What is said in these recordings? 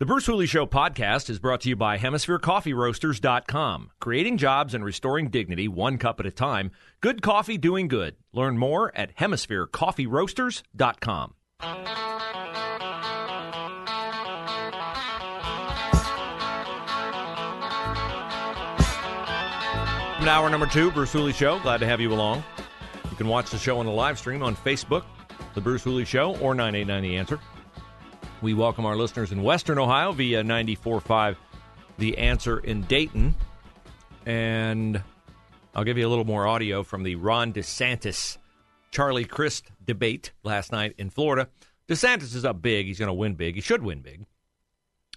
The Bruce Hooley Show podcast is brought to you by HemisphereCoffeeRoasters.com. Creating jobs and restoring dignity one cup at a time. Good coffee doing good. Learn more at HemisphereCoffeeRoasters.com. Hour number two, Bruce Hooley Show. Glad to have you along. You can watch the show on the live stream on Facebook, The Bruce Hooley Show, or 989 The Answer. We welcome our listeners in Western Ohio via 94.5 The Answer in Dayton. And I'll give you a little more audio from the Ron DeSantis Charlie Crist debate last night in Florida. DeSantis is up big. He's going to win big. He should win big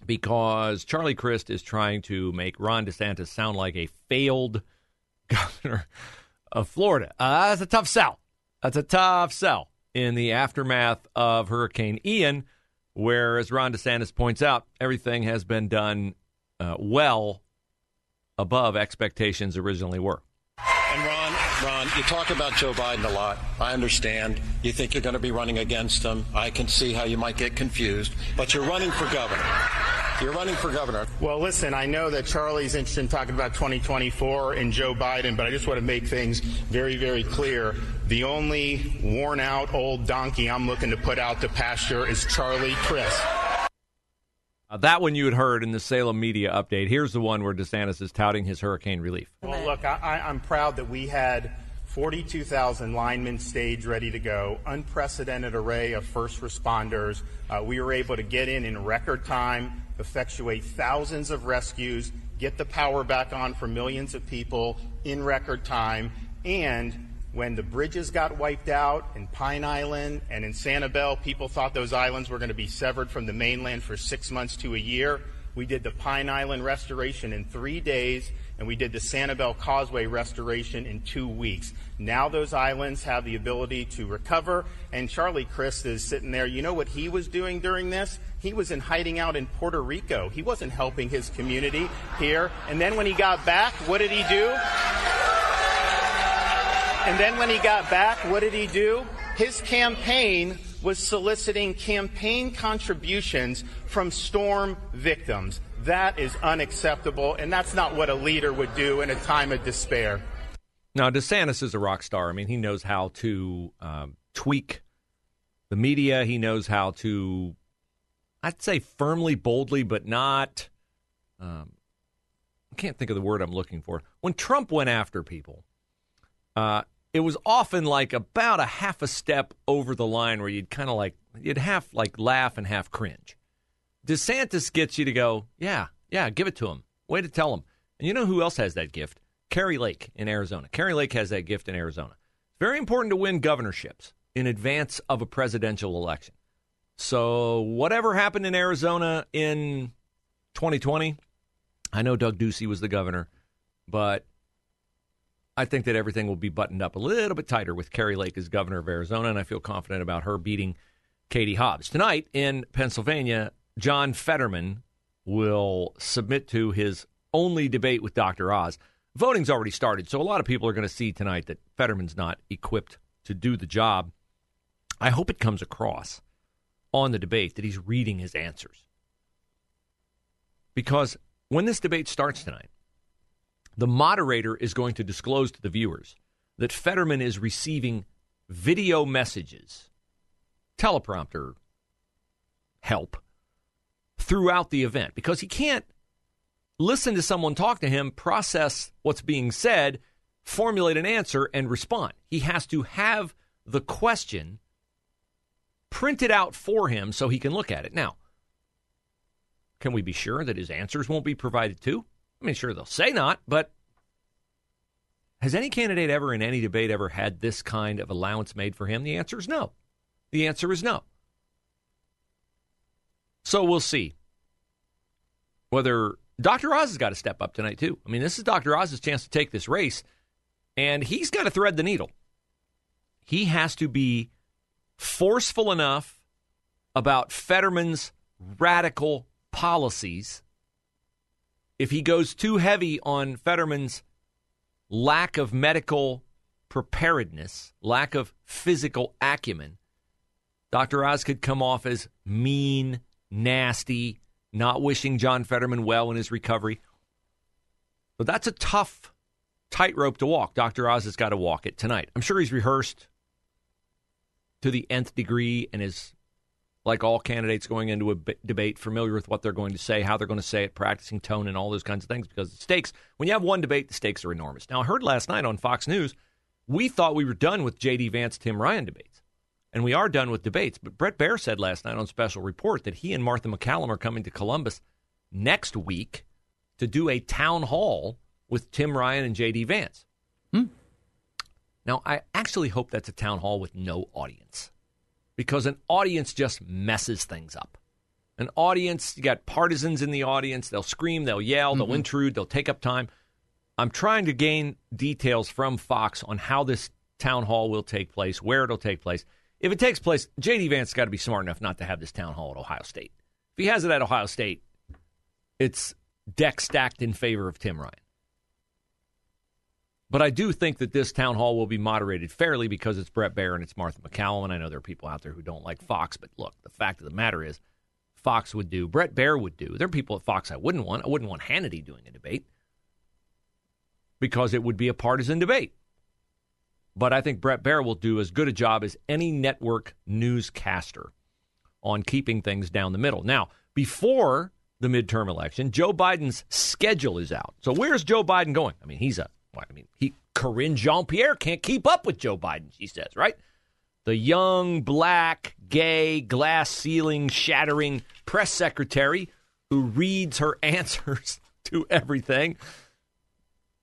because Charlie Crist is trying to make Ron DeSantis sound like a failed governor of Florida. Uh, that's a tough sell. That's a tough sell in the aftermath of Hurricane Ian, where, as Ron DeSantis points out, everything has been done uh, well above expectations originally were. And Ron, Ron, you talk about Joe Biden a lot. I understand. You think you're going to be running against him. I can see how you might get confused, but you're running for governor. You're running for governor. Well, listen, I know that Charlie's interested in talking about 2024 and Joe Biden, but I just want to make things very, very clear. The only worn out old donkey I'm looking to put out to pasture is Charlie Crist. Uh, that one you had heard in the Salem media update. Here's the one where DeSantis is touting his hurricane relief. Well, look, I, I'm proud that we had 42,000 linemen stage ready to go, unprecedented array of first responders. Uh, we were able to get in in record time, effectuate thousands of rescues, get the power back on for millions of people in record time, and when the bridges got wiped out in Pine Island and in Sanibel, people thought those islands were going to be severed from the mainland for six months to a year. We did the Pine Island restoration in three days, and we did the Sanibel Causeway restoration in two weeks. Now those islands have the ability to recover, and Charlie Crist is sitting there. You know what he was doing during this? He was in hiding out in Puerto Rico. He wasn't helping his community here. And then when he got back, what did he do? And then when he got back, what did he do? His campaign was soliciting campaign contributions from storm victims. That is unacceptable, and that's not what a leader would do in a time of despair. Now, DeSantis is a rock star. I mean, he knows how to um, tweak the media. He knows how to I'd say firmly, boldly, but not. Um, I can't think of the word I'm looking for. When Trump went after people, uh, it was often like about a half a step over the line where you'd kind of like you'd half like laugh and half cringe. DeSantis gets you to go, yeah, yeah, give it to him. Way to tell him. And you know who else has that gift? Kari Lake in Arizona. Kari Lake has that gift in Arizona. It's very important to win governorships in advance of a presidential election. So, whatever happened in Arizona in 2020, I know Doug Ducey was the governor, but I think that everything will be buttoned up a little bit tighter with Kari Lake as governor of Arizona, and I feel confident about her beating Katie Hobbs. Tonight in Pennsylvania, John Fetterman will submit to his only debate with Dr. Oz. Voting's already started, so a lot of people are going to see tonight that Fetterman's not equipped to do the job. I hope it comes across on the debate that he's reading his answers. Because when this debate starts tonight, the moderator is going to disclose to the viewers that Fetterman is receiving video messages, teleprompter help throughout the event because he can't listen to someone talk to him, process what's being said, formulate an answer, and respond. He has to have the question printed out for him so he can look at it. Now, can we be sure that his answers won't be provided too? I mean, sure, they'll say not, but has any candidate ever in any debate ever had this kind of allowance made for him? The answer is no. The answer is no. So we'll see whether Dr. Oz has got to step up tonight, too. I mean, this is Dr. Oz's chance to take this race, and he's got to thread the needle. He has to be forceful enough about Fetterman's radical policies. If he goes too heavy on Fetterman's lack of medical preparedness, lack of physical acumen, Dr. Oz could come off as mean, nasty, not wishing John Fetterman well in his recovery. But that's a tough tightrope to walk. Dr. Oz has got to walk it tonight. I'm sure he's rehearsed to the nth degree and is, like all candidates going into a b- debate, familiar with what they're going to say, how they're going to say it, practicing tone, and all those kinds of things because the stakes, when you have one debate, the stakes are enormous. Now, I heard last night on Fox News, we thought we were done with J.D. Vance, Tim Ryan debates. And we are done with debates. But Brett Baier said last night on Special Report that he and Martha MacCallum are coming to Columbus next week to do a town hall with Tim Ryan and J.D. Vance. Hmm. Now, I actually hope that's a town hall with no audience because an audience just messes things up. An audience, you got partisans in the audience. They'll scream, they'll yell, they'll intrude, they'll take up time. I'm trying to gain details from Fox on how this town hall will take place, where it'll take place. If it takes place, JD Vance's got to be smart enough not to have this town hall at Ohio State. If he has it at Ohio State, it's deck stacked in favor of Tim Ryan. But I do think that this town hall will be moderated fairly because it's Brett Baier and it's Martha MacCallum. And I know there are people out there who don't like Fox, but look, the fact of the matter is, Fox would do, Brett Baier would do. There are people at Fox I wouldn't want. I wouldn't want Hannity doing a debate because it would be a partisan debate. But I think Brett Baier will do as good a job as any network newscaster on keeping things down the middle. Now, before the midterm election, Joe Biden's schedule is out. So where's Joe Biden going? I mean, he's a I mean, he Karine Jean Pierre can't keep up with Joe Biden, she says, right? The young, black, gay, glass ceiling shattering press secretary who reads her answers to everything.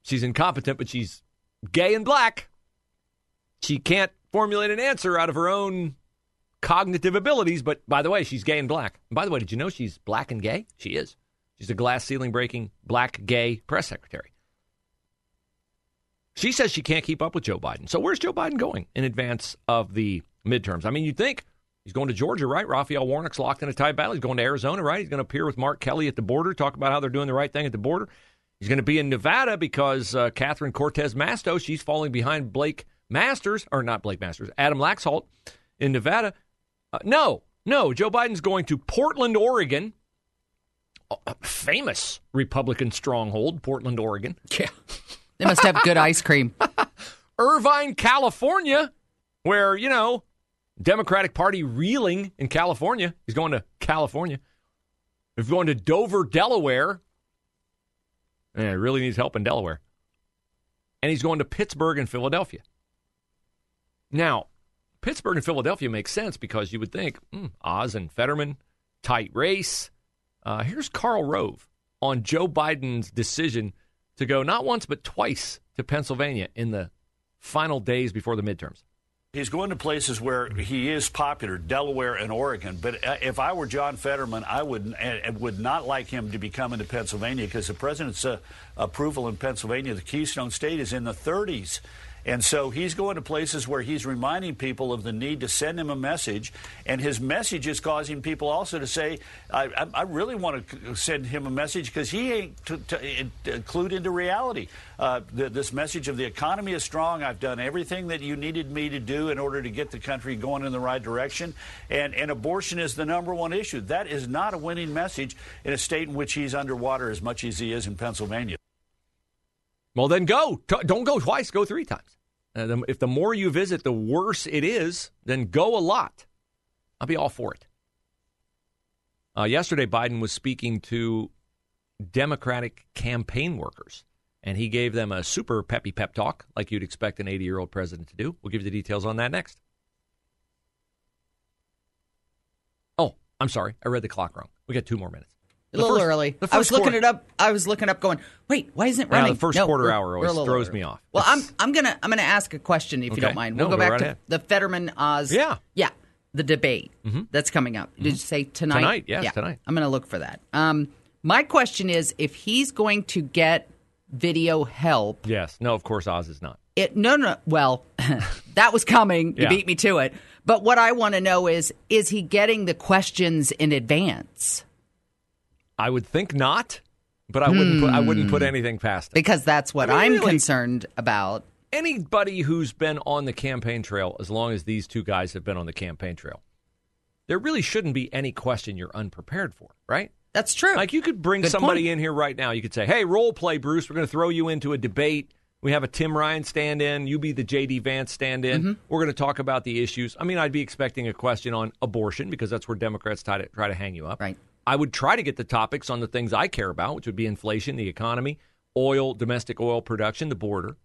She's incompetent, but she's gay and black. She can't formulate an answer out of her own cognitive abilities, but by the way, she's gay and black. And by the way, did you know she's black and gay? She is. She's a glass ceiling breaking, black, gay press secretary. She says she can't keep up with Joe Biden. So where's Joe Biden going in advance of the midterms? I mean, you'd think he's going to Georgia, right? Raphael Warnock's locked in a tight battle. He's going to Arizona, right? He's going to appear with Mark Kelly at the border, talk about how they're doing the right thing at the border. He's going to be in Nevada because uh, Catherine Cortez Masto, she's falling behind Blake Masters, or not Blake Masters, Adam Laxalt in Nevada. Uh, no, no, Joe Biden's going to Portland, Oregon. A famous Republican stronghold, Portland, Oregon. Yeah. They must have good ice cream. Irvine, California, where, you know, Democratic Party reeling in California. He's going to California. If he's going to Dover, Delaware, yeah, really needs help in Delaware. And he's going to Pittsburgh and Philadelphia. Now, Pittsburgh and Philadelphia makes sense because you would think hmm, Oz and Fetterman, tight race. Uh, here's Karl Rove on Joe Biden's decision to go not once but twice to Pennsylvania in the final days before the midterms. He's going to places where he is popular, Delaware and Oregon. But uh, if I were John Fetterman, I would and would not like him to be coming to Pennsylvania because the president's uh, approval in Pennsylvania, the Keystone State, is in the 30s. And so he's going to places where he's reminding people of the need to send him a message. And his message is causing people also to say, I, I really want to send him a message because he ain't t- t- clued into reality. Uh, this message of the economy is strong. I've done everything that you needed me to do in order to get the country going in the right direction. And, and abortion is the number one issue. That is not a winning message in a state in which he's underwater as much as he is in Pennsylvania. Well, then go. T- don't go twice, go three times. Uh, the, if the more you visit, the worse it is, then go a lot. I'll be all for it. Uh, yesterday, Biden was speaking to Democratic campaign workers, and he gave them a super peppy pep talk, like you'd expect an 80 year old president to do. We'll give you the details on that next. Oh, I'm sorry. I read the clock wrong. We got two more minutes. A little first- early. I was first looking it up. I was looking up, going, "Wait, why isn't it Yeah, running?" the first No, quarter hour always throws early. me off. Well, I'm I'm gonna I'm gonna ask a question if Okay. you don't mind. We'll go go back right to ahead. the Fetterman Oz. Yeah. Mm-hmm. yeah, the debate that's coming up. Did you say tonight? Tonight, yes, tonight. I'm gonna look for that. Um, My question is if he's going to get video help. Yes. No, of course Oz is not. It no no well that was coming. You Yeah. beat me to it. But what I want to know is is he getting the questions in advance? I would think not, but I wouldn't put I wouldn't put anything past it. Because that's what I mean, I'm really- concerned about. Anybody who's been on the campaign trail as long as these two guys have been on the campaign trail, there really shouldn't be any question you're unprepared for, right? That's true. Like you could bring Good somebody point. in here right now. You could say, "Hey, role play, Bruce. We're going to throw you into a debate. We have a Tim Ryan stand in. You be the JD Vance stand in. Mm-hmm. We're going to talk about the issues." I mean, I'd be expecting a question on abortion because that's where Democrats try to try to hang you up. Right. I would try to get the topics on the things I care about, which would be inflation, the economy, oil, domestic oil production, the border.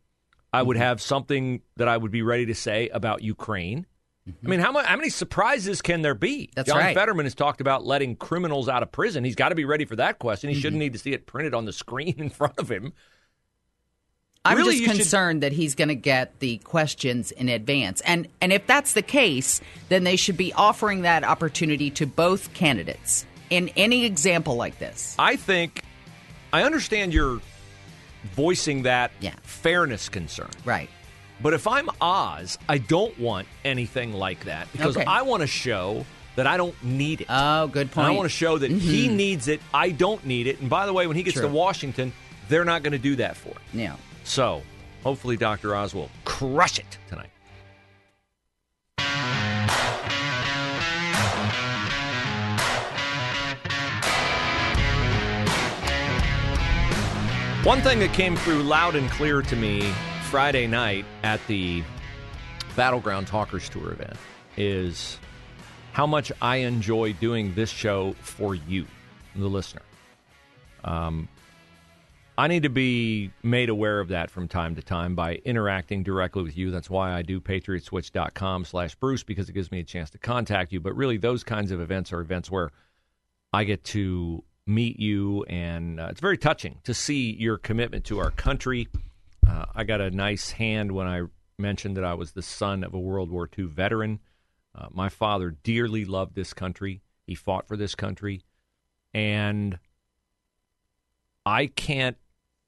I would Mm-hmm. have something that I would be ready to say about Ukraine. I mean, how, mu- how many surprises can there be? Mm-hmm. That's John right. Fetterman has talked about letting criminals out of prison. He's got to be ready for that question. He Mm-hmm. shouldn't need to see it printed on the screen in front of him. I'm Really, just you should- concerned that he's going to get the questions in advance. And and if that's the case, then they should be offering that opportunity to both candidates in any example like this. I think I understand you're voicing that Yeah. fairness concern. Right. But if I'm Oz, I don't want anything like that because Okay. I want to show that I don't need it. Oh, good And point. I want to show that he Mhm. needs it. I don't need it. And by the way, when he gets True. to Washington, they're not going to do that for him. Yeah. So hopefully Dr. Oz will crush it tonight. One thing that came through loud and clear to me Friday night at the Battleground Talkers Tour event is how much I enjoy doing this show for you, the listener. Um, I need to be made aware of that from time to time by interacting directly with you. That's why I do patriotswitch.com slash Bruce because it gives me a chance to contact you. But really, those kinds of events are events where I get to meet you, and uh, it's very touching to see your commitment to our country. Uh, I got a nice hand when I mentioned that I was the son of a World War II veteran. Uh, my father dearly loved this country. He fought for this country. And I can't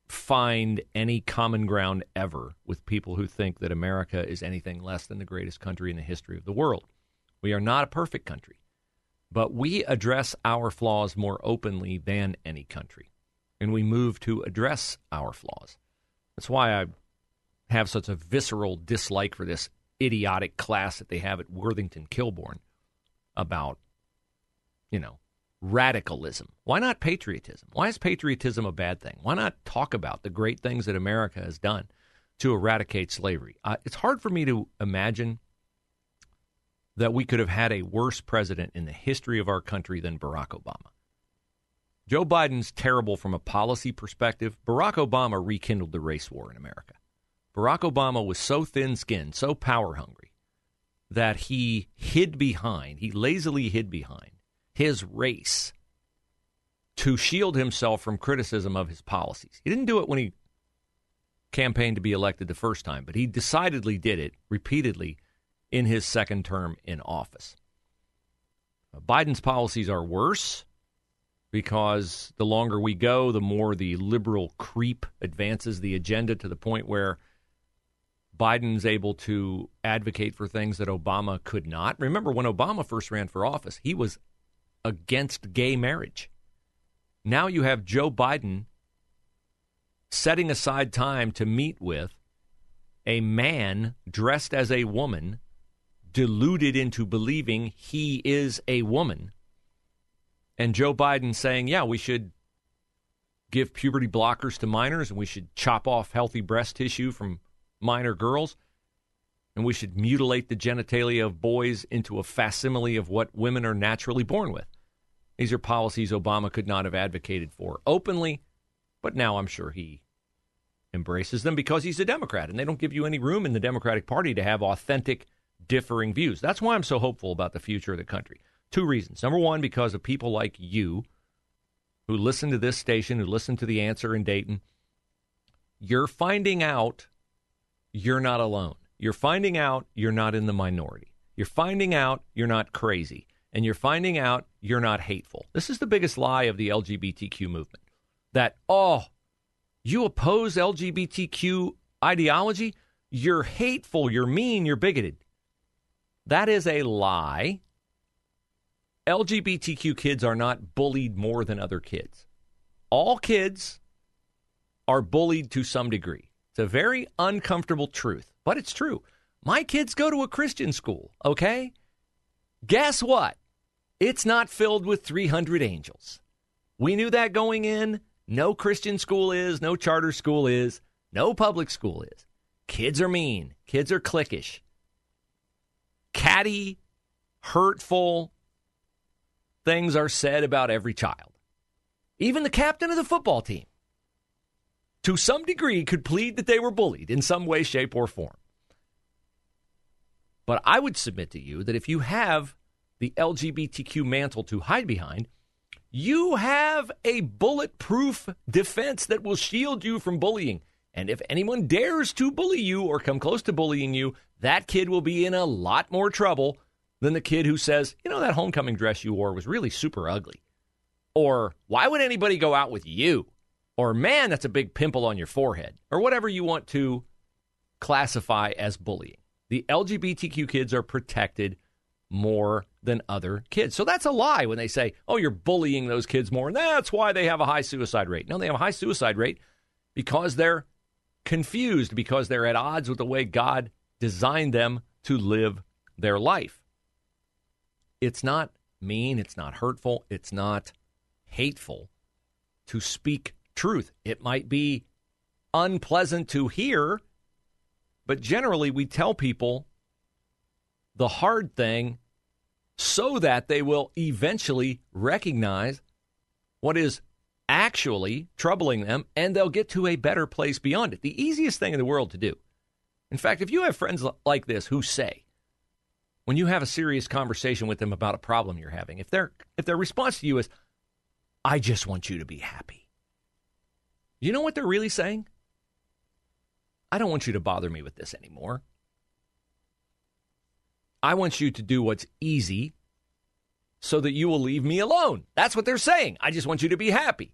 find any common ground ever with people who think that America is anything less than the greatest country in the history of the world. We are not a perfect country, but we address our flaws more openly than any country, and we move to address our flaws. That's why I have such a visceral dislike for this idiotic class that they have at Worthington Kilbourne about, you know, radicalism. Why not patriotism? Why is patriotism a bad thing? Why not talk about the great things that America has done to eradicate slavery? Uh, it's hard for me to imagine that we could have had a worse president in the history of our country than Barack Obama. Joe Biden's terrible from a policy perspective. Barack Obama rekindled the race war in America. Barack Obama was so thin skinned, so power hungry, that he hid behind, he lazily hid behind his race to shield himself from criticism of his policies. He didn't do it when he campaigned to be elected the first time, but he decidedly did it repeatedly in his second term in office. Uh, Biden's policies are worse because the longer we go, the more the liberal creep advances the agenda to the point where Biden's able to advocate for things that Obama could not. Remember, when Obama first ran for office, he was against gay marriage. Now you have Joe Biden setting aside time to meet with a man dressed as a woman, deluded into believing he is a woman. And Joe Biden saying, yeah, we should give puberty blockers to minors and we should chop off healthy breast tissue from minor girls and we should mutilate the genitalia of boys into a facsimile of what women are naturally born with. These are policies Obama could not have advocated for openly, but now I'm sure he embraces them because he's a Democrat and they don't give you any room in the Democratic Party to have authentic, differing views. That's why I'm so hopeful about the future of the country. Two reasons. Number one, because of people like you who listen to this station, who listen to The Answer in Dayton. You're finding out you're not alone. You're finding out you're not in the minority. You're finding out you're not crazy. and you're finding out you're not hateful. This is the biggest lie of the LGBTQ movement. That, oh, you oppose LGBTQ ideology? You're hateful, you're mean, you're bigoted. That is a lie. LGBTQ kids are not bullied more than other kids. All kids are bullied to some degree. It's a very uncomfortable truth, but it's true. My kids go to a Christian school, okay? Guess what? It's not filled with 300 angels. We knew that going in. No Christian school is, no charter school is, no public school is. Kids are mean, kids are cliquish, catty, hurtful things are said about every child. Even the captain of the football team, to some degree, could plead that they were bullied in some way, shape, or form. But I would submit to you that if you have the LGBTQ mantle to hide behind, you have a bulletproof defense that will shield you from bullying. And if anyone dares to bully you or come close to bullying you, that kid will be in a lot more trouble than the kid who says, you know, that homecoming dress you wore was really super ugly. Or, why would anybody go out with you? Or, man, that's a big pimple on your forehead. Or whatever you want to classify as bullying. The LGBTQ kids are protected more than other kids. So that's a lie when they say, oh, you're bullying those kids more. And that's why they have a high suicide rate. No, they have a high suicide rate because they're confused, because they're at odds with the way God designed them to live their life. It's not mean, it's not hurtful, it's not hateful to speak truth. It might be unpleasant to hear, but generally we tell people the hard thing so that they will eventually recognize what is actually troubling them and they'll get to a better place beyond it. The easiest thing in the world to do. In fact, if you have friends like this who say, when you have a serious conversation with them about a problem you're having, if their if their response to you is, I just want you to be happy. You know what they're really saying? I don't want you to bother me with this anymore. I want you to do what's easy so that you will leave me alone. That's what they're saying. I just want you to be happy.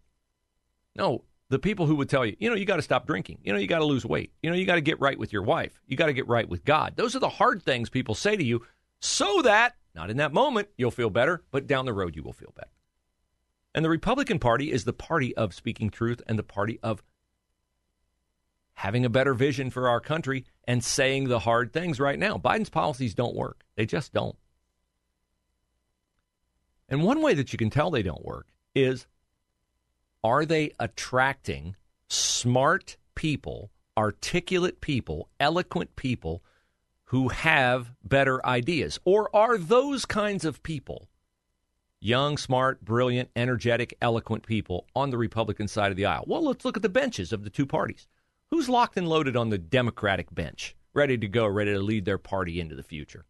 No, the people who would tell you, you know, you got to stop drinking. You know, you got to lose weight. You know, you got to get right with your wife. You got to get right with God. Those are the hard things people say to you so that, not in that moment, you'll feel better, but down the road, you will feel better. And the Republican Party is the party of speaking truth and the party of having a better vision for our country and saying the hard things right now. Biden's policies don't work, they just don't. And one way that you can tell they don't work is are they attracting smart people, articulate people, eloquent people who have better ideas? Or are those kinds of people, young, smart, brilliant, energetic, eloquent people, on the Republican side of the aisle? Well, let's look at the benches of the two parties. Who's locked and loaded on the Democratic bench, ready to go, ready to lead their party into the future?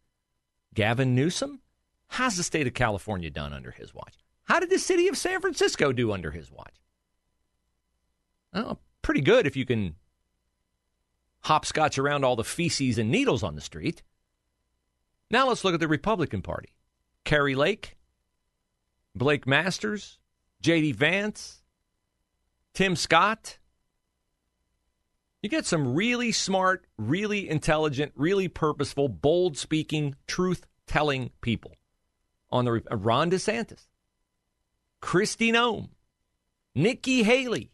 Gavin Newsom? How's the state of California done under his watch? How did the city of San Francisco do under his watch? Oh, pretty good if you can hopscotch around all the feces and needles on the street. Now let's look at the Republican Party. Kari Lake, Blake Masters, J.D. Vance, Tim Scott, you get some really smart, really intelligent, really purposeful, bold speaking, truth telling people on the uh, Ron DeSantis, Kristi Noem, Nikki Haley.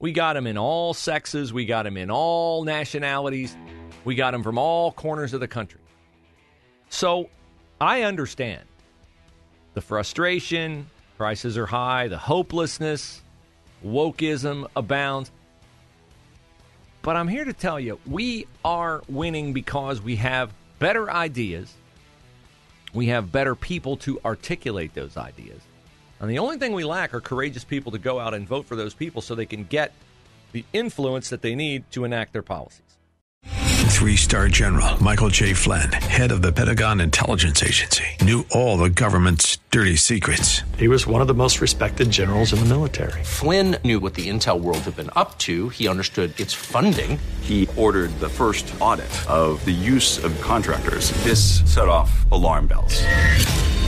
We got them in all sexes. We got them in all nationalities. We got them from all corners of the country. So I understand the frustration, prices are high, the hopelessness, wokeism abounds. But I'm here to tell you, we are winning because we have better ideas. We have better people to articulate those ideas. And the only thing we lack are courageous people to go out and vote for those people so they can get the influence that they need to enact their policies. Three star general Michael J. Flynn, head of the Pentagon Intelligence Agency, knew all the government's dirty secrets. He was one of the most respected generals in the military. Flynn knew what the intel world had been up to, he understood its funding. He ordered the first audit of the use of contractors. This set off alarm bells.